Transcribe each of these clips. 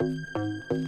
Yeah.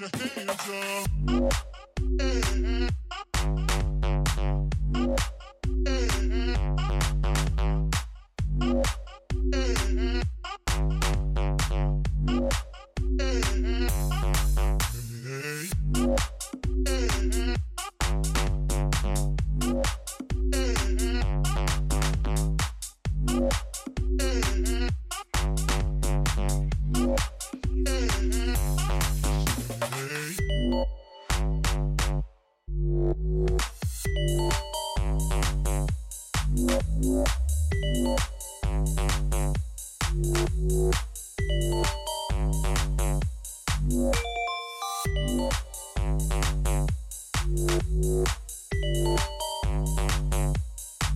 your hands up.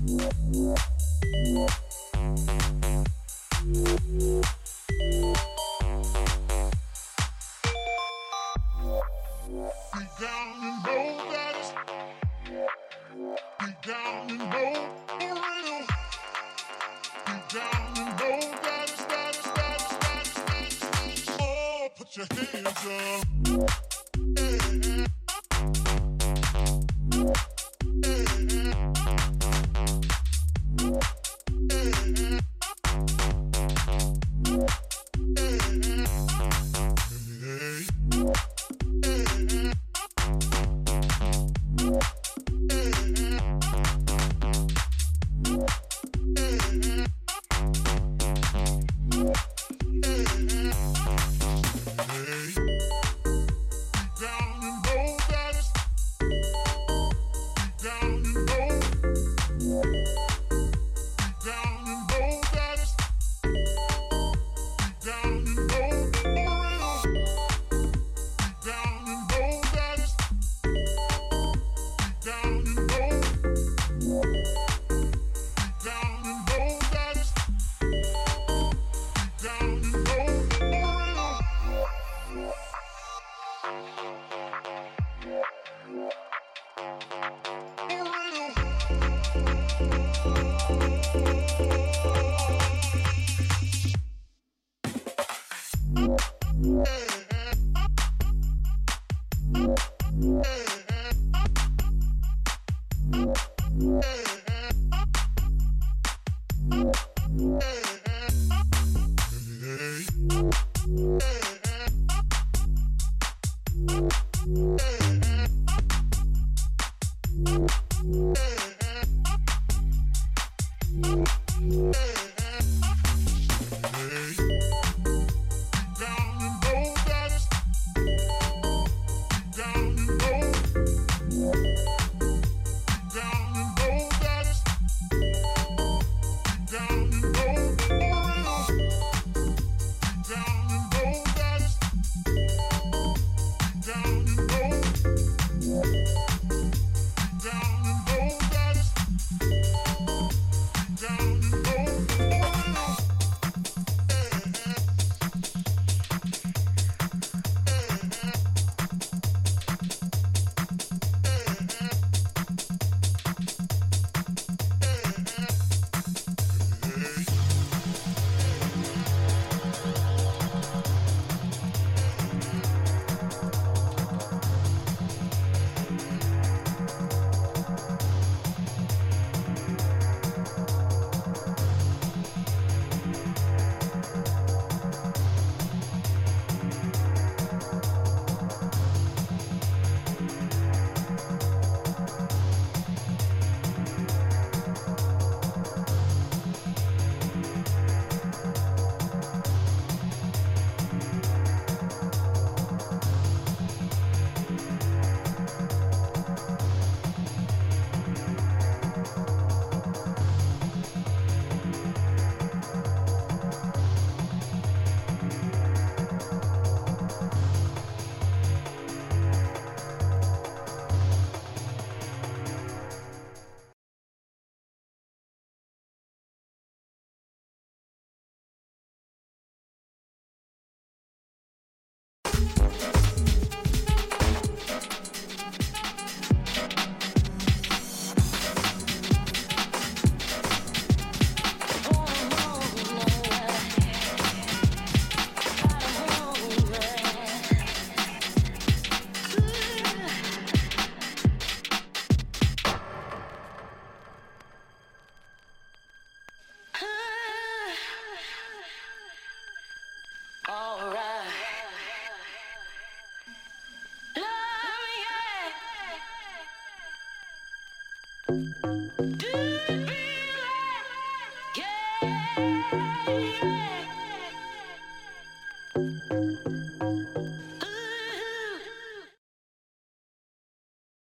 Yeah. Yeah.